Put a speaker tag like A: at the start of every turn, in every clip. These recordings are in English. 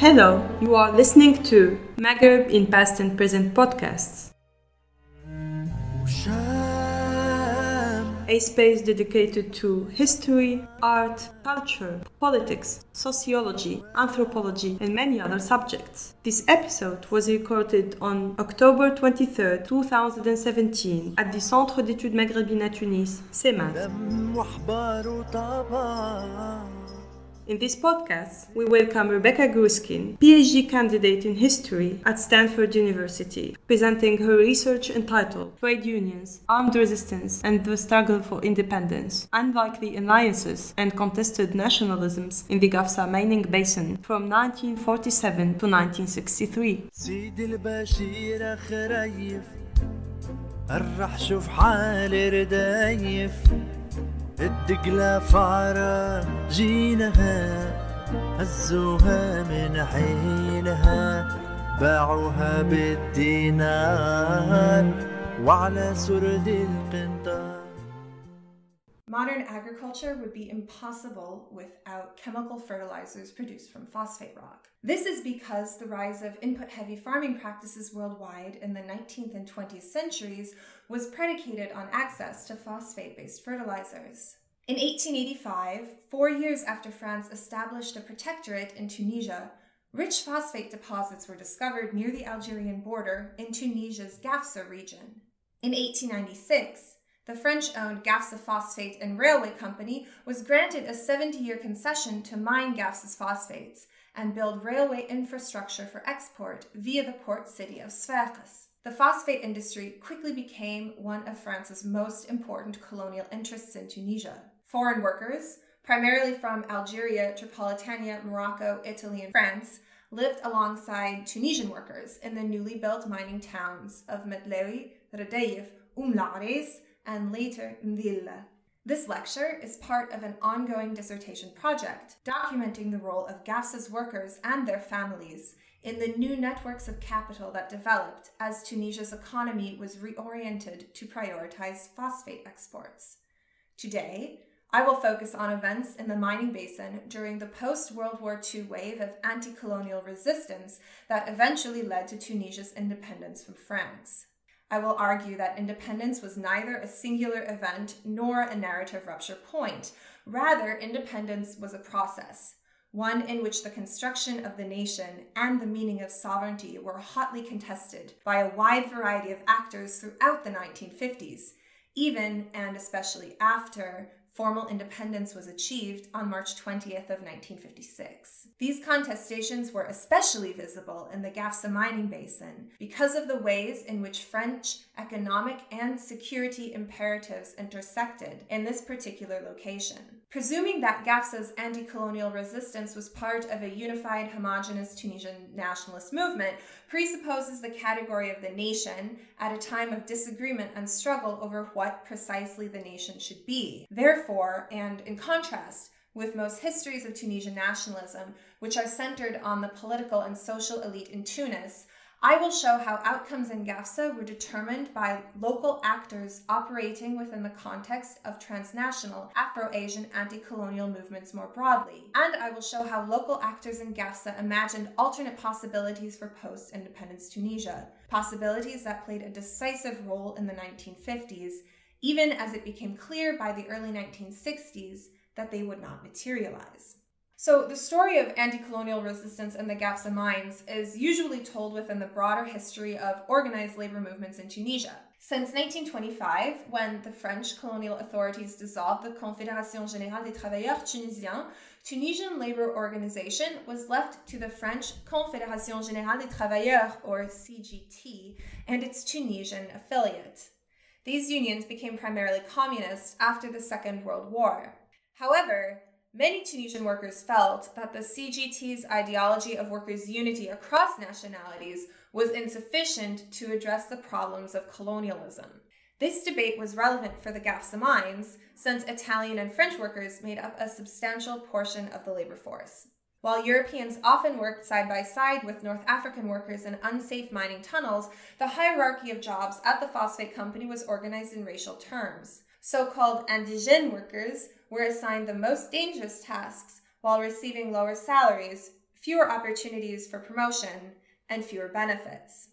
A: Hello, you are listening to Maghreb in Past and Present podcasts, a space dedicated to history, art, culture, politics, sociology, anthropology, and many other subjects. This episode was recorded on October 23, 2017, at the Centre d'études maghrébines à Tunis, CEMAT. In this podcast, we welcome Rebecca Gruskin, PhD candidate in history at Stanford University, presenting her research entitled Trade Unions, Armed Resistance, and the Struggle for Independence Unlikely Alliances and Contested Nationalisms in the Gafsa Mining Basin from 1947 to 1963.
B: الدقلة فعرة جينها هزوها من حيلها باعوها بالدينار وعلى سرد القنطار
C: Modern agriculture would be impossible without chemical fertilizers produced from phosphate rock. This is because the rise of input heavy farming practices worldwide in the 19th and 20th centuries was predicated on access to phosphate based fertilizers. In 1885, four years after France established a protectorate in Tunisia, rich phosphate deposits were discovered near the Algerian border in Tunisia's Gafsa region. In 1896, the French owned Gafsa Phosphate and Railway Company was granted a 70 year concession to mine Gafsa's phosphates and build railway infrastructure for export via the port city of Sfax. The phosphate industry quickly became one of France's most important colonial interests in Tunisia. Foreign workers, primarily from Algeria, Tripolitania, Morocco, Italy, and France, lived alongside Tunisian workers in the newly built mining towns of Metlawi, Radayef, Umm La'aris, and later Mdilla. This lecture is part of an ongoing dissertation project documenting the role of GAFSA's workers and their families in the new networks of capital that developed as Tunisia's economy was reoriented to prioritize phosphate exports. Today, I will focus on events in the mining basin during the post World War II wave of anti colonial resistance that eventually led to Tunisia's independence from France. I will argue that independence was neither a singular event nor a narrative rupture point. Rather, independence was a process, one in which the construction of the nation and the meaning of sovereignty were hotly contested by a wide variety of actors throughout the 1950s, even and especially after formal independence was achieved on March 20th of 1956. These contestations were especially visible in the Gafsa mining basin because of the ways in which French economic and security imperatives intersected in this particular location. Presuming that Gafsa's anti colonial resistance was part of a unified, homogenous Tunisian nationalist movement presupposes the category of the nation at a time of disagreement and struggle over what precisely the nation should be. Therefore, and in contrast, with most histories of Tunisian nationalism, which are centered on the political and social elite in Tunis, I will show how outcomes in GAFSA were determined by local actors operating within the context of transnational Afro Asian anti colonial movements more broadly. And I will show how local actors in GAFSA imagined alternate possibilities for post independence Tunisia, possibilities that played a decisive role in the 1950s, even as it became clear by the early 1960s that they would not materialize. So, the story of anti colonial resistance in the Gafsa mines is usually told within the broader history of organized labor movements in Tunisia. Since 1925, when the French colonial authorities dissolved the Confédération Générale des Travailleurs Tunisiens, Tunisian labor organization was left to the French Confédération Générale des Travailleurs, or CGT, and its Tunisian affiliate. These unions became primarily communist after the Second World War. However, Many Tunisian workers felt that the CGT's ideology of workers' unity across nationalities was insufficient to address the problems of colonialism. This debate was relevant for the Gafsa mines, since Italian and French workers made up a substantial portion of the labor force. While Europeans often worked side by side with North African workers in unsafe mining tunnels, the hierarchy of jobs at the phosphate company was organized in racial terms. So called indigene workers were assigned the most dangerous tasks while receiving lower salaries, fewer opportunities for promotion, and fewer benefits.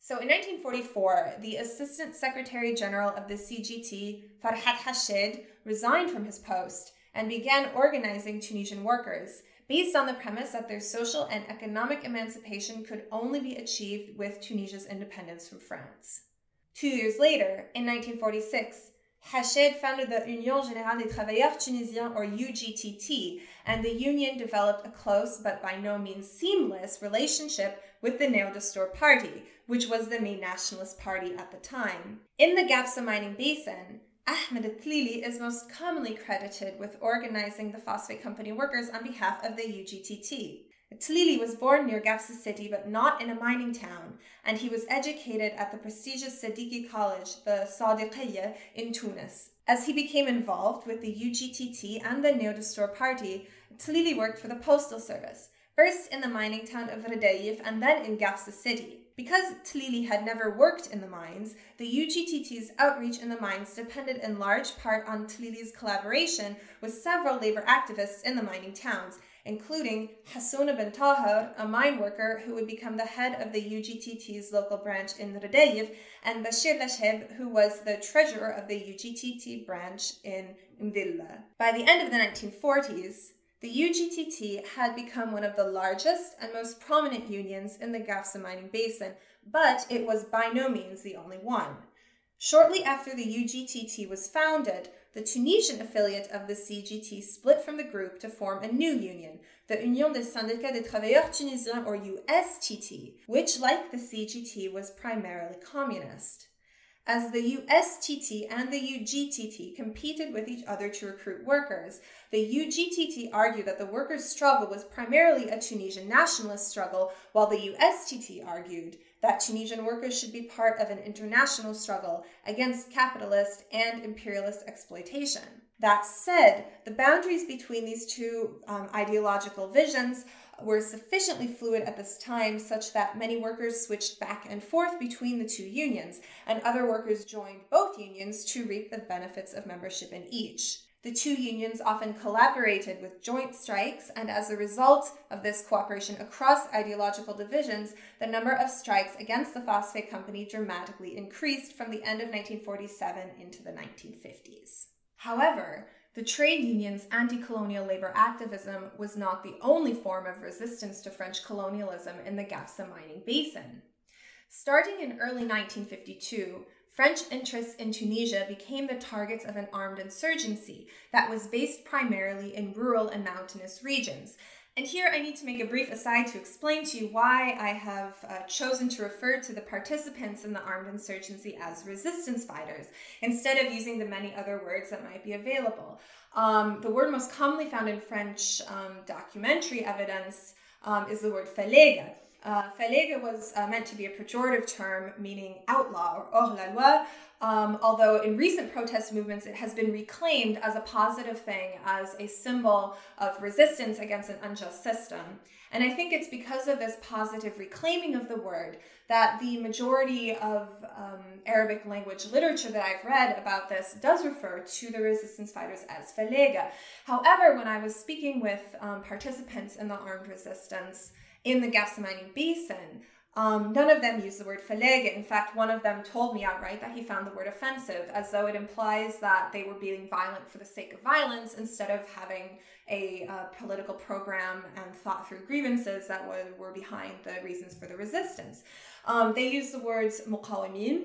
C: So in 1944, the Assistant Secretary General of the CGT, Farhat Hached, resigned from his post and began organizing Tunisian workers based on the premise that their social and economic emancipation could only be achieved with Tunisia's independence from France. Two years later, in 1946, Hached founded the Union Générale des Travailleurs Tunisiens, or UGTT, and the union developed a close but by no means seamless relationship with the Neo Dastour Party, which was the main nationalist party at the time. In the Gafsa mining basin, Ahmed Tlili is most commonly credited with organizing the phosphate company workers on behalf of the UGTT. Tlili was born near Gafsa city but not in a mining town, and he was educated at the prestigious Siddiqui College, the Sadiqiyya, in Tunis. As he became involved with the UGTT and the Neo Dastour party, Tlili worked for the postal service, first in the mining town of Radayif and then in Gafsa city. Because Tlili had never worked in the mines, the UGTT's outreach in the mines depended in large part on Tlili's collaboration with several labor activists in the mining towns, including Hassouna bin Tahir, a mine worker who would become the head of the UGTT's local branch in Radayif, and Bashir Lasheb, who was the treasurer of the UGTT branch in Mdilla. By the end of the 1940s, the UGTT had become one of the largest and most prominent unions in the Gafsa mining basin, but it was by no means the only one. Shortly after the UGTT was founded, the Tunisian affiliate of the CGT split from the group to form a new union, the Union des Syndicats des Travailleurs Tunisiens or USTT, which, like the CGT, was primarily communist as the USTT and the UGTT competed with each other to recruit workers. The UGTT argued that the workers' struggle was primarily a Tunisian nationalist struggle, while the USTT argued that Tunisian workers should be part of an international struggle against capitalist and imperialist exploitation. That said, the boundaries between these two um, ideological visions were sufficiently fluid at this time such that many workers switched back and forth between the two unions, and other workers joined both unions to reap the benefits of membership in each. The two unions often collaborated with joint strikes, and as a result of this cooperation across ideological divisions, the number of strikes against the phosphate company dramatically increased from the end of 1947 into the 1950s. However, the trade union's anti colonial labor activism was not the only form of resistance to French colonialism in the Gafsa mining basin. Starting in early 1952, French interests in Tunisia became the targets of an armed insurgency that was based primarily in rural and mountainous regions, and here I need to make a brief aside to explain to you why I have uh, chosen to refer to the participants in the armed insurgency as resistance fighters, instead of using the many other words that might be available. Um, the word most commonly found in French um, documentary evidence um, is the word fellagha. Uh, was uh, meant to be a pejorative term meaning outlaw or hors la loi, um, although in recent protest movements it has been reclaimed as a positive thing, as a symbol of resistance against an unjust system. And I think it's because of this positive reclaiming of the word that the majority of um, Arabic language literature that I've read about this does refer to the resistance fighters as fellagha. However, when I was speaking with um, participants in the armed resistance in the mining basin, um, none of them used the word fellagha. In fact, one of them told me outright that he found the word offensive, as though it implies that they were being violent for the sake of violence instead of having a uh, political program and thought through grievances that were, were behind the reasons for the resistance. Um, they used the words muqawimin,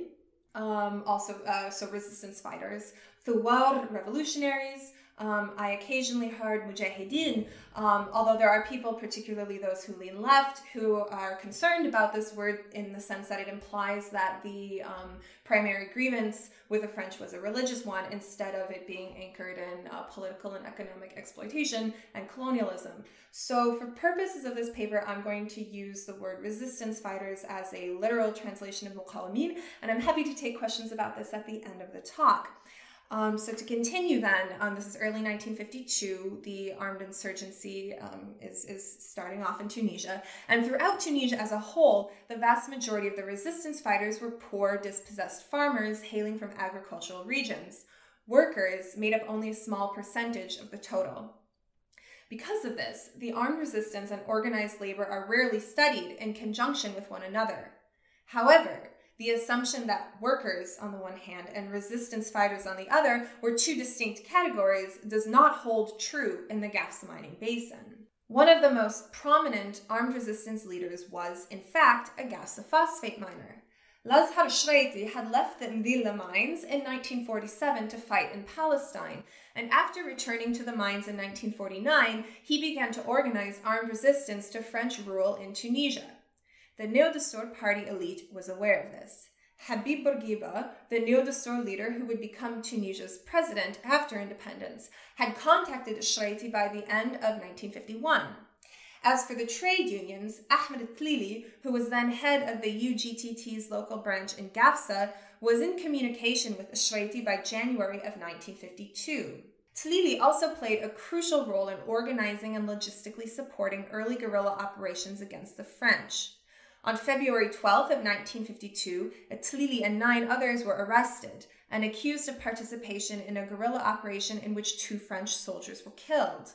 C: um, also uh, so resistance fighters, thawar, revolutionaries, um, I occasionally heard mujahideen, um, although there are people, particularly those who lean left, who are concerned about this word in the sense that it implies that the um, primary grievance with the French was a religious one instead of it being anchored in uh, political and economic exploitation and colonialism. So, for purposes of this paper, I'm going to use the word resistance fighters as a literal translation of muqawimin, and I'm happy to take questions about this at the end of the talk. Um, so to continue then, um, this is early 1952. The armed insurgency um, is, is starting off in Tunisia. And throughout Tunisia as a whole, the vast majority of the resistance fighters were poor, dispossessed farmers hailing from agricultural regions. Workers made up only a small percentage of the total. Because of this, the armed resistance and organized labor are rarely studied in conjunction with one another. However, the assumption that workers on the one hand and resistance fighters on the other were two distinct categories does not hold true in the Gafsa mining basin. One of the most prominent armed resistance leaders was, in fact, a Gafsa phosphate miner. Lazhar Shreiti had left the Mdilla mines in 1947 to fight in Palestine, and after returning to the mines in 1949, he began to organize armed resistance to French rule in Tunisia. The Neo Dastoor party elite was aware of this. Habib Bourguiba, the Neo Dastoor leader who would become Tunisia's president after independence, had contacted Shreiti by the end of 1951. As for the trade unions, Ahmed Tlili, who was then head of the UGTT's local branch in Gafsa, was in communication with Shreiti by January of 1952. Tlili also played a crucial role in organizing and logistically supporting early guerrilla operations against the French. On February 12th of 1952, Tlili and nine others were arrested and accused of participation in a guerrilla operation in which two French soldiers were killed.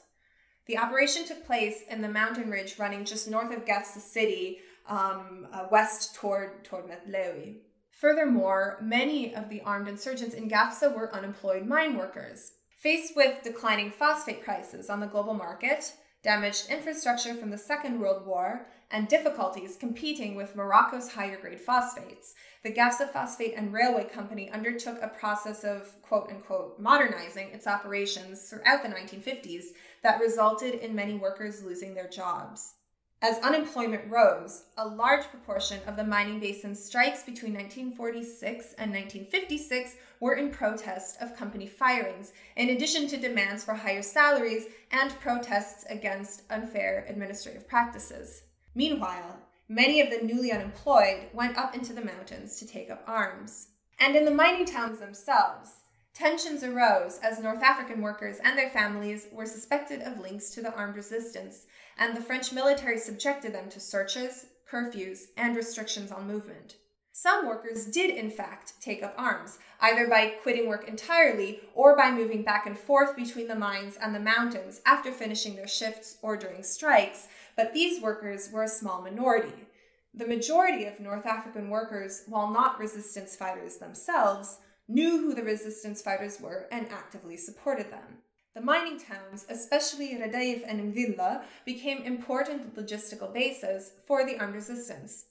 C: The operation took place in the mountain ridge running just north of Gafsa city, um, uh, west toward, toward Metlewi. Furthermore, many of the armed insurgents in Gafsa were unemployed mine workers. Faced with declining phosphate prices on the global market, damaged infrastructure from the Second World War, and difficulties competing with Morocco's higher grade phosphates, the Gafsa Phosphate and Railway Company undertook a process of quote unquote modernizing its operations throughout the 1950s that resulted in many workers losing their jobs. As unemployment rose, a large proportion of the mining basin's strikes between 1946 and 1956 were in protest of company firings, in addition to demands for higher salaries and protests against unfair administrative practices. Meanwhile, many of the newly unemployed went up into the mountains to take up arms. And in the mining towns themselves, tensions arose as North African workers and their families were suspected of links to the armed resistance, and the French military subjected them to searches, curfews, and restrictions on movement. Some workers did, in fact, take up arms, either by quitting work entirely or by moving back and forth between the mines and the mountains after finishing their shifts or during strikes, but these workers were a small minority. The majority of North African workers, while not resistance fighters themselves, knew who the resistance fighters were and actively supported them. The mining towns, especially Radaif and Mdilla, became important logistical bases for the armed resistance.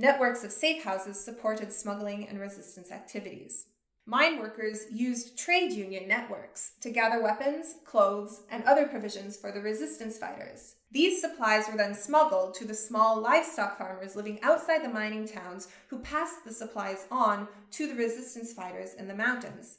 C: Networks of safe houses supported smuggling and resistance activities. Mine workers used trade union networks to gather weapons, clothes, and other provisions for the resistance fighters. These supplies were then smuggled to the small livestock farmers living outside the mining towns who passed the supplies on to the resistance fighters in the mountains.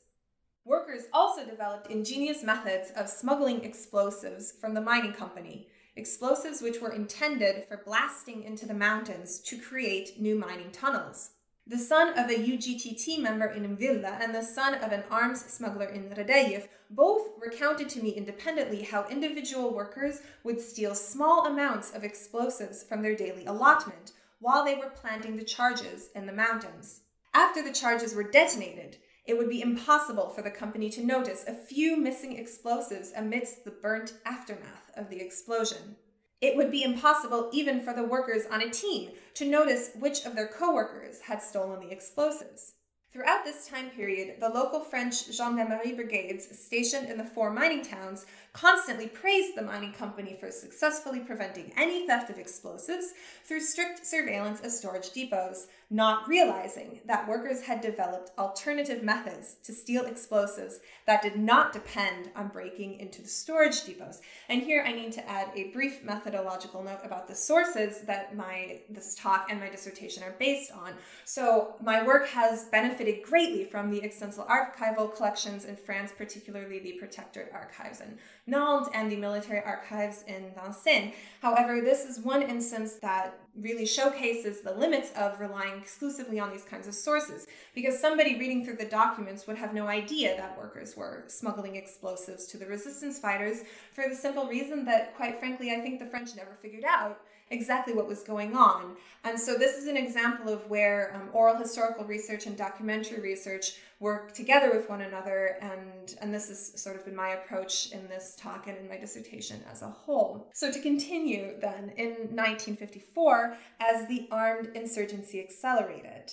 C: Workers also developed ingenious methods of smuggling explosives from the mining company, explosives which were intended for blasting into the mountains to create new mining tunnels. The son of a UGTT member in Mdilla and the son of an arms smuggler in Radaif both recounted to me independently how individual workers would steal small amounts of explosives from their daily allotment while they were planting the charges in the mountains. After the charges were detonated, it would be impossible for the company to notice a few missing explosives amidst the burnt aftermath of the explosion. It would be impossible even for the workers on a team to notice which of their coworkers had stolen the explosives. Throughout this time period, the local French gendarmerie brigades stationed in the four mining towns constantly praised the mining company for successfully preventing any theft of explosives through strict surveillance of storage depots, not realizing that workers had developed alternative methods to steal explosives that did not depend on breaking into the storage depots. And here I need to add a brief methodological note about the sources that my this talk and my dissertation are based on. So my work has benefited greatly from the extensive archival collections in France, particularly the Protectorate archives in Nantes and the military archives in Vincennes. However, this is one instance that really showcases the limits of relying exclusively on these kinds of sources because somebody reading through the documents would have no idea that workers were smuggling explosives to the resistance fighters for the simple reason that, quite frankly, I think the French never figured out exactly what was going on. And so, this is an example of where um, oral historical research and documentary research work together with one another and and this has sort of been my approach in this talk and in my dissertation as a whole so to continue then in 1954 as the armed insurgency accelerated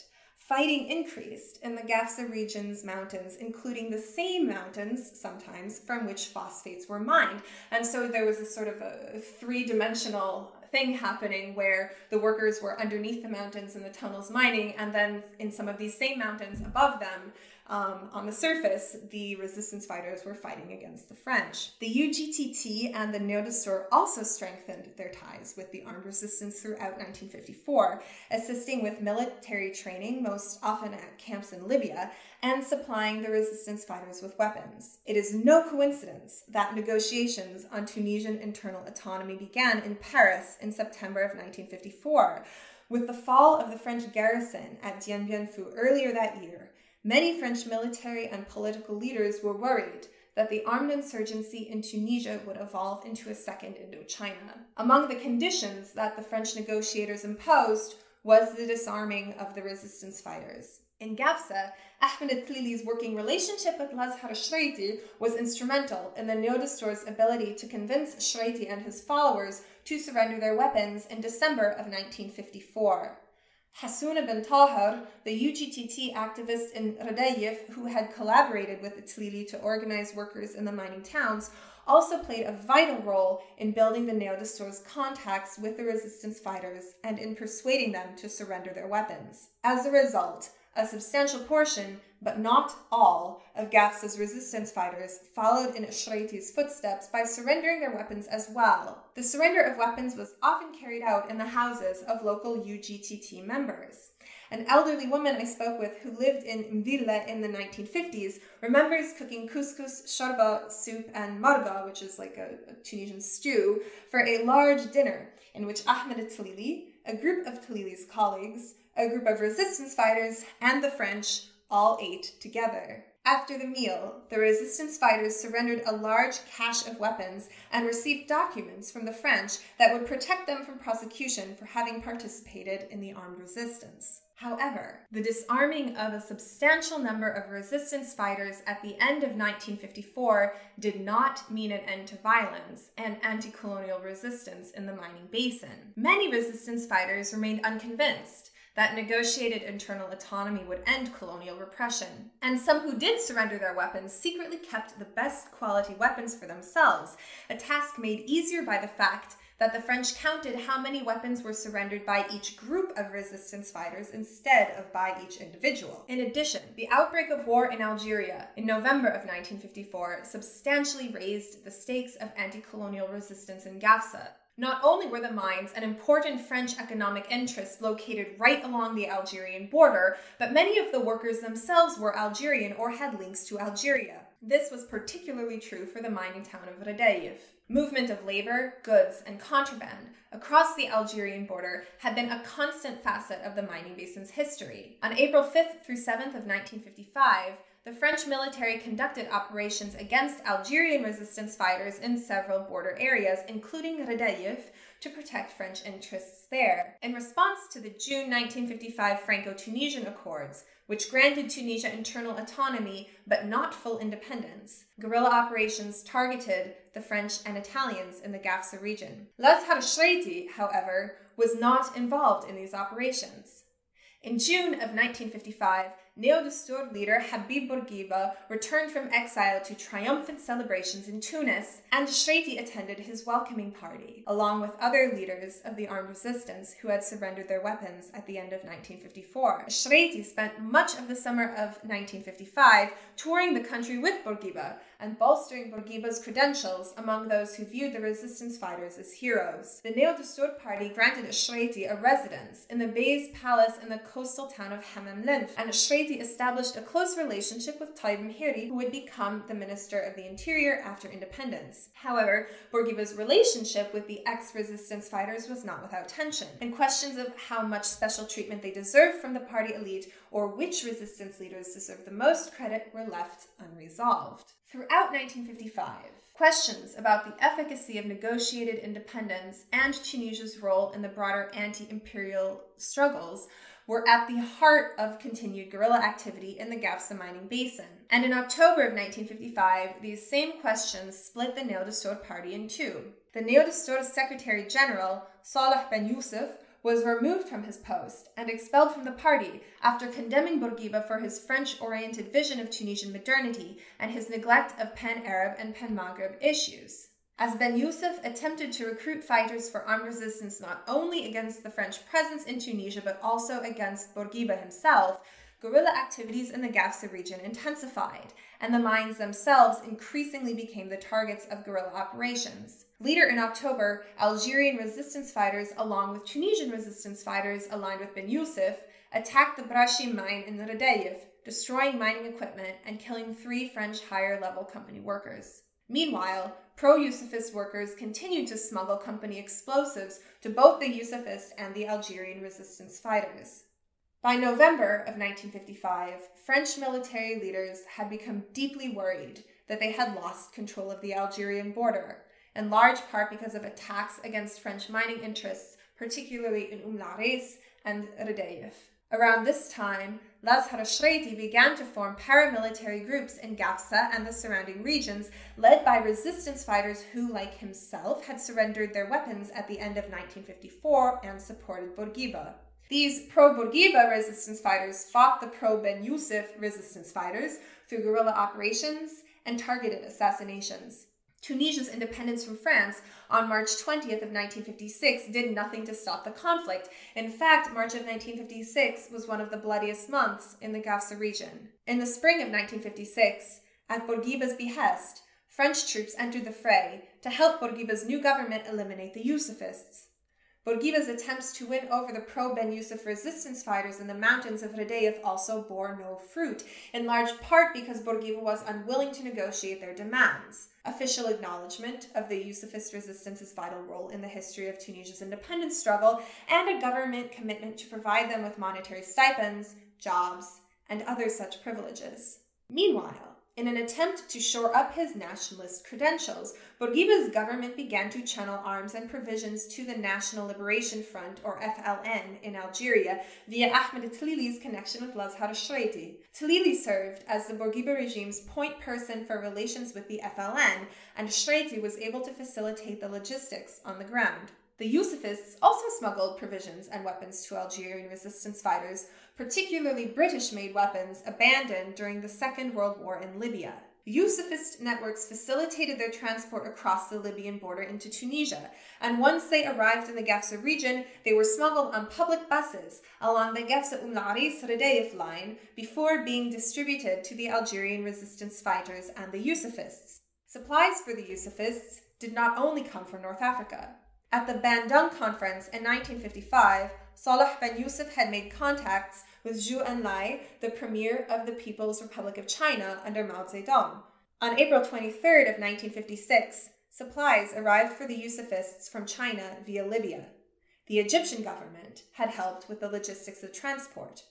C: Fighting increased in the Gafsa region's mountains, including the same mountains sometimes from which phosphates were mined. And so there was a sort of a three dimensional thing happening where the workers were underneath the mountains in the tunnels mining, and then in some of these same mountains above them, um, on the surface, the resistance fighters were fighting against the French. The UGTT and the Neo Destour also strengthened their ties with the armed resistance throughout 1954, assisting with military training, most often at camps in Libya, and supplying the resistance fighters with weapons. It is no coincidence that negotiations on Tunisian internal autonomy began in Paris in September of 1954. With the fall of the French garrison at Dien Bien Phu earlier that year, Many French military and political leaders were worried that the armed insurgency in Tunisia would evolve into a second Indochina. Among the conditions that the French negotiators imposed was the disarming of the resistance fighters. In Gafsa, Ahmed Tlili's working relationship with Lazhar Shreiti was instrumental in the Neo Destour's ability to convince Shreiti and his followers to surrender their weapons in December of 1954. Hassouna bin Tahir, the UGTT activist in Radayif who had collaborated with the Tlili to organize workers in the mining towns, also played a vital role in building the Neo Destour's contacts with the resistance fighters and in persuading them to surrender their weapons. As a result, a substantial portion, but not all, of Gafsa's resistance fighters followed in Shreiti's footsteps by surrendering their weapons as well. The surrender of weapons was often carried out in the houses of local UGTT members. An elderly woman I spoke with who lived in Mville in the 1950s remembers cooking couscous, shorba soup, and marga, which is like a, a Tunisian stew, for a large dinner in which Ahmed Tlili, a group of Tlili's colleagues, a group of resistance fighters, and the French all ate together. After the meal, the resistance fighters surrendered a large cache of weapons and received documents from the French that would protect them from prosecution for having participated in the armed resistance. However, the disarming of a substantial number of resistance fighters at the end of 1954 did not mean an end to violence and anti colonial resistance in the mining basin. Many resistance fighters remained unconvinced that negotiated internal autonomy would end colonial repression. And some who did surrender their weapons secretly kept the best quality weapons for themselves, a task made easier by the fact that the French counted how many weapons were surrendered by each group of resistance fighters instead of by each individual. In addition, the outbreak of war in Algeria in November of 1954 substantially raised the stakes of anti colonial resistance in Gafsa. Not only were the mines an important French economic interest located right along the Algerian border, but many of the workers themselves were Algerian or had links to Algeria. This was particularly true for the mining town of Radayif. Movement of labor, goods, and contraband across the Algerian border had been a constant facet of the mining basin's history. On April 5th through 7th of 1955, the French military conducted operations against Algerian resistance fighters in several border areas, including Radayif, to protect French interests there. In response to the June 1955 Franco Tunisian Accords, which granted Tunisia internal autonomy but not full independence, guerrilla operations targeted the French and Italians in the Gafsa region. Lazhar Shreiti, however, was not involved in these operations. In June of 1955, Neo Destour leader Habib Bourguiba returned from exile to triumphant celebrations in Tunis, and Shreiti attended his welcoming party, along with other leaders of the armed resistance who had surrendered their weapons at the end of 1954. Shreiti spent much of the summer of 1955 touring the country with Bourguiba and bolstering Bourguiba's credentials among those who viewed the resistance fighters as heroes. The Néo-de-Stour party granted Shreiti a residence in the Bey's palace in the coastal town of Hammam Lif, and Established a close relationship with Taib Mhiri, who would become the Minister of the Interior after independence. However, Bourguiba's relationship with the ex-resistance fighters was not without tension, and questions of how much special treatment they deserved from the party elite or which resistance leaders deserved the most credit were left unresolved. Throughout 1955, questions about the efficacy of negotiated independence and Tunisia's role in the broader anti imperial struggles were at the heart of continued guerrilla activity in the Gafsa mining basin. And in October of 1955, these same questions split the Neo Dastoor party in two. The Neo Dastoor Secretary General, Saleh Ben Youssef, was removed from his post and expelled from the party after condemning Bourguiba for his French oriented vision of Tunisian modernity and his neglect of pan Arab and pan Maghreb issues. As Ben Youssef attempted to recruit fighters for armed resistance not only against the French presence in Tunisia but also against Bourguiba himself, guerrilla activities in the Gafsa region intensified, and the mines themselves increasingly became the targets of guerrilla operations. Later in October, Algerian resistance fighters, along with Tunisian resistance fighters aligned with Ben Youssef, attacked the Brachim mine in Radayef, destroying mining equipment and killing three French higher level company workers. Meanwhile, pro Yousafist workers continued to smuggle company explosives to both the Yousafist and the Algerian resistance fighters. By November of 1955, French military leaders had become deeply worried that they had lost control of the Algerian border in large part because of attacks against French mining interests, particularly in Umm Lares and Radayef. Around this time, Lazhar Shreiti began to form paramilitary groups in Gafsa and the surrounding regions, led by resistance fighters who, like himself, had surrendered their weapons at the end of 1954 and supported Bourguiba. These pro Bourguiba resistance fighters fought the pro Ben Youssef resistance fighters through guerrilla operations and targeted assassinations. Tunisia's independence from France on March 20th of 1956 did nothing to stop the conflict. In fact, March of 1956 was one of the bloodiest months in the Gafsa region. In the spring of 1956, at Bourguiba's behest, French troops entered the fray to help Bourguiba's new government eliminate the Yousafists. Bourguiba's attempts to win over the pro Ben Yusuf resistance fighters in the mountains of Radayef also bore no fruit, in large part because Bourguiba was unwilling to negotiate their demands. Official acknowledgement of the Yusufist resistance's vital role in the history of Tunisia's independence struggle, and a government commitment to provide them with monetary stipends, jobs, and other such privileges. Meanwhile, in an attempt to shore up his nationalist credentials, Bourguiba's government began to channel arms and provisions to the National Liberation Front, or FLN, in Algeria via Ahmed Tlili's connection with Lazhar Shreiti. Tlili served as the Bourguiba regime's point person for relations with the FLN, and Shreiti was able to facilitate the logistics on the ground. The Yousafists also smuggled provisions and weapons to Algerian resistance fighters, particularly British made weapons abandoned during the Second World War in Libya. Yousafist networks facilitated their transport across the Libyan border into Tunisia, and once they arrived in the Gafsa region, they were smuggled on public buses along the Gafsa Umm Laris Radayef line before being distributed to the Algerian resistance fighters and the Yousafists. Supplies for the Yousafists did not only come from North Africa. At the Bandung Conference in 1955, Saleh Ben Youssef had made contacts with Zhou Enlai, the premier of the People's Republic of China under Mao Zedong. On April 23rd of 1956, supplies arrived for the Yousafists from China via Libya. The Egyptian government had helped with the logistics of transport.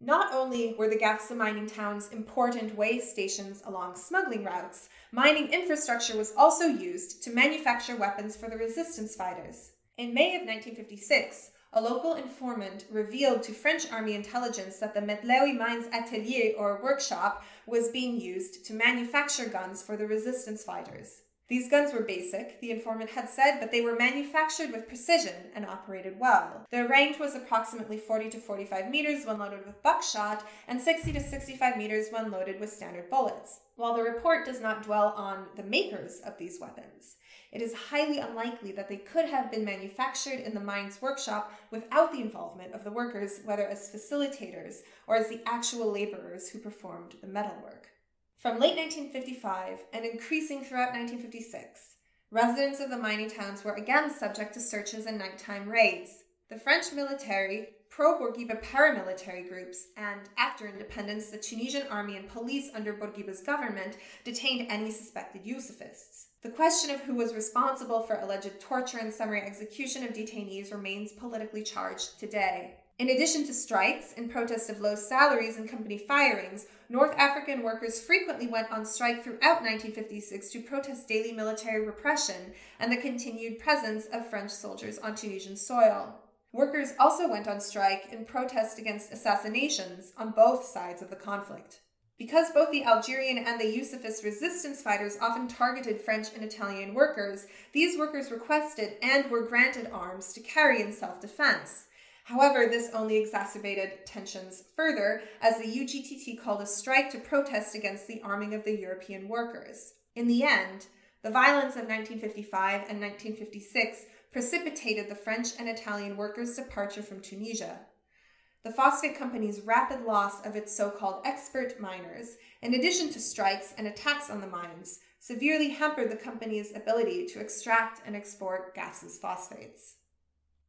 C: Not only were the Gafsa mining towns important way stations along smuggling routes, mining infrastructure was also used to manufacture weapons for the resistance fighters. In May of 1956, a local informant revealed to French army intelligence that the Metlawi Mines Atelier or workshop was being used to manufacture guns for the resistance fighters. These guns were basic, the informant had said, but they were manufactured with precision and operated well. Their range was approximately 40 to 45 meters when loaded with buckshot and 60 to 65 meters when loaded with standard bullets. While the report does not dwell on the makers of these weapons, it is highly unlikely that they could have been manufactured in the mine's workshop without the involvement of the workers, whether as facilitators or as the actual laborers who performed the metalwork. From late 1955 and increasing throughout 1956, residents of the mining towns were again subject to searches and nighttime raids. The French military, pro Bourguiba paramilitary groups, and after independence, the Tunisian army and police under Bourguiba's government detained any suspected Yousafists. The question of who was responsible for alleged torture and summary execution of detainees remains politically charged today. In addition to strikes in protest of low salaries and company firings, North African workers frequently went on strike throughout 1956 to protest daily military repression and the continued presence of French soldiers on Tunisian soil. Workers also went on strike in protest against assassinations on both sides of the conflict. Because both the Algerian and the Yusufist resistance fighters often targeted French and Italian workers, these workers requested and were granted arms to carry in self defense. However, this only exacerbated tensions further as the UGTT called a strike to protest against the arming of the European workers. In the end, the violence of 1955 and 1956 precipitated the French and Italian workers' departure from Tunisia. The phosphate company's rapid loss of its so called expert miners, in addition to strikes and attacks on the mines, severely hampered the company's ability to extract and export GAFSA's phosphates.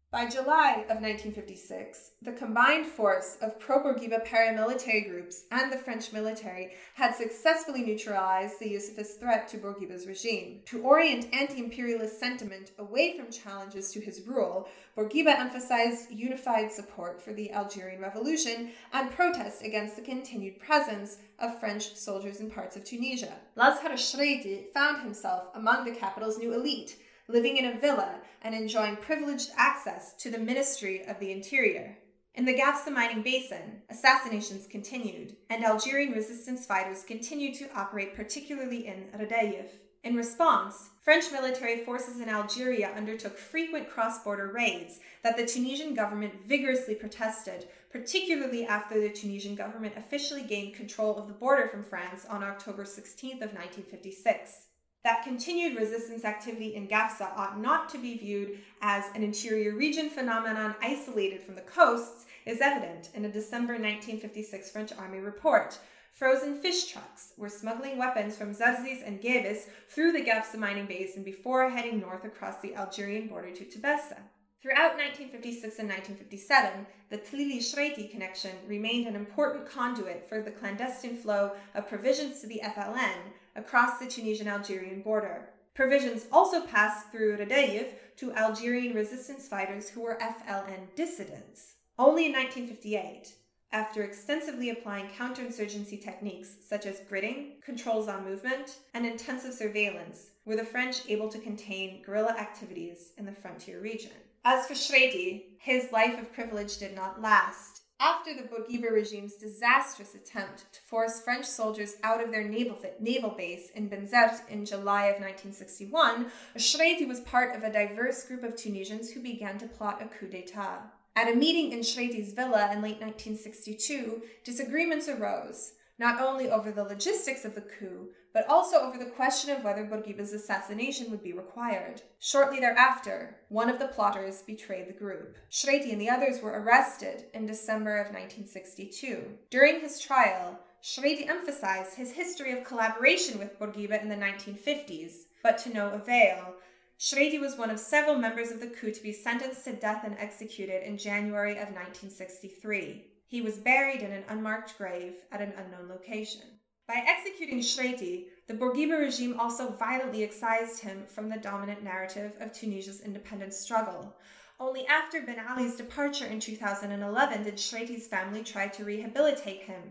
C: By July of 1956, the combined force of pro Bourguiba paramilitary groups and the French military had successfully neutralized the Yusufist threat to Bourguiba's regime. To orient anti imperialist sentiment away from challenges to his rule, Bourguiba emphasized unified support for the Algerian Revolution and protest against the continued presence of French soldiers in parts of Tunisia. Lazhar Shreiti found himself among the capital's new elite living in a villa and enjoying privileged access to the Ministry of the Interior. In the Gafsa mining basin, assassinations continued, and Algerian resistance fighters continued to operate, particularly in Radayef. In response, French military forces in Algeria undertook frequent cross border raids that the Tunisian government vigorously protested, particularly after the Tunisian government officially gained control of the border from France on October 16th of 1956 that continued resistance activity in Gafsa ought not to be viewed as an interior region phenomenon isolated from the coasts is evident in a December 1956 French Army report. Frozen fish trucks were smuggling weapons from Zarzis and Gabes through the Gafsa mining basin before heading north across the Algerian border to Tebessa. Throughout 1956 and 1957, the Tlili Shreiti connection remained an important conduit for the clandestine flow of provisions to the FLN, across the Tunisian Algerian border. Provisions also passed through Radayef to Algerian resistance fighters who were FLN dissidents. Only in 1958, after extensively applying counterinsurgency techniques such as gridding, controls on movement, and intensive surveillance, were the French able to contain guerrilla activities in the frontier region. As for Shreiti, his life of privilege did not last. After the Bourguiba regime's disastrous attempt to force French soldiers out of their naval, naval base in Benzert in July of 1961, Shreiti was part of a diverse group of Tunisians who began to plot a coup d'etat. At a meeting in Shreiti's villa in late 1962, disagreements arose not only over the logistics of the coup, but also over the question of whether Bourguiba's assassination would be required. Shortly thereafter, one of the plotters betrayed the group. Shreiti and the others were arrested in December of 1962. During his trial, Shreiti emphasized his history of collaboration with Bourguiba in the 1950s, but to no avail. Shreiti was one of several members of the coup to be sentenced to death and executed in January of 1963. He was buried in an unmarked grave at an unknown location. By executing Shreiti, the Bourguiba regime also violently excised him from the dominant narrative of Tunisia's independence struggle. Only after Ben Ali's departure in 2011 did Shreiti's family try to rehabilitate him,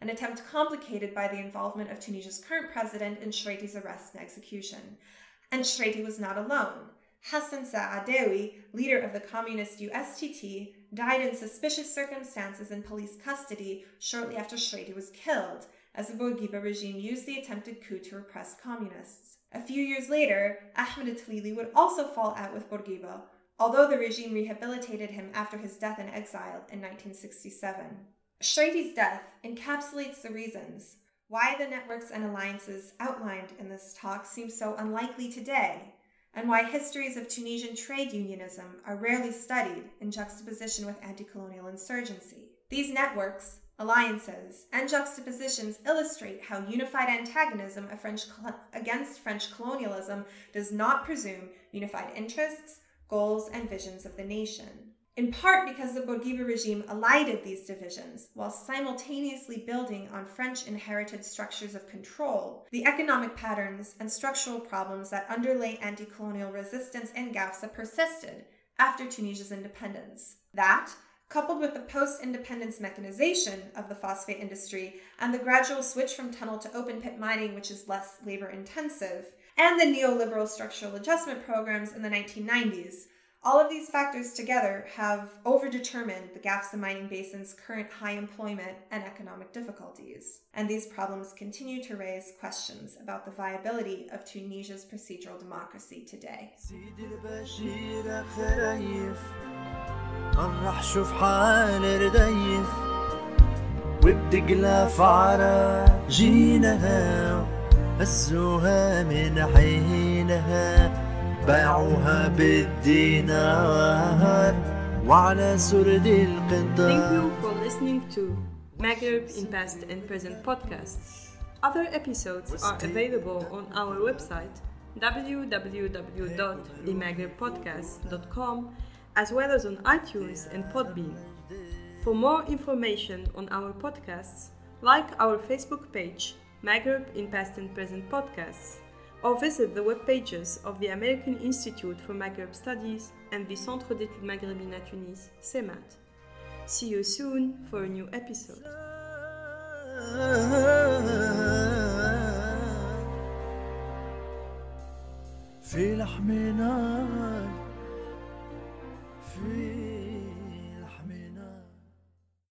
C: an attempt complicated by the involvement of Tunisia's current president in Shreiti's arrest and execution. And Shreiti was not alone. Hassan Saadewi, leader of the communist USTT, died in suspicious circumstances in police custody shortly after Shreiti was killed, as the Bourguiba regime used the attempted coup to repress communists. A few years later, Ahmed Tlili would also fall out with Bourguiba, although the regime rehabilitated him after his death in exile in 1967. Shreiti's death encapsulates the reasons why the networks and alliances outlined in this talk seem so unlikely today and why histories of Tunisian trade unionism are rarely studied in juxtaposition with anti colonial insurgency. These networks, alliances, and juxtapositions illustrate how unified antagonism French against French colonialism does not presume unified interests, goals, and visions of the nation in part because the Bourguiba regime elided these divisions while simultaneously building on French inherited structures of control, the economic patterns and structural problems that underlay anti colonial resistance in Gafsa persisted after Tunisia's independence. That, coupled with the post independence mechanization of the phosphate industry and the gradual switch from tunnel to open pit mining, which is less labor intensive, and the neoliberal structural adjustment programs in the 1990s, All of these factors together have overdetermined the Gafsa mining basin's current high employment and economic difficulties. And these problems continue to raise questions about the viability of Tunisia's procedural democracy today.
B: سيدي البشير خرايف راح شوف حال رديف وبدقلة في عراجينها هزوها من حينها باعوها بالدينار وعلى سرد
A: Thank you for listening to Maghrib in Past and Present podcasts. Other episodes are available on our website www.themaghribpodcast.com as well as on iTunes and Podbean. For more information on our podcasts, like our Facebook page, Maghrib in Past and Present Podcasts, or visit the web pages of the American Institute for Maghrib Studies and the Centre d'études maghrébines à Tunis, CEMAT. See you soon for a new episode.
B: في لحم نار في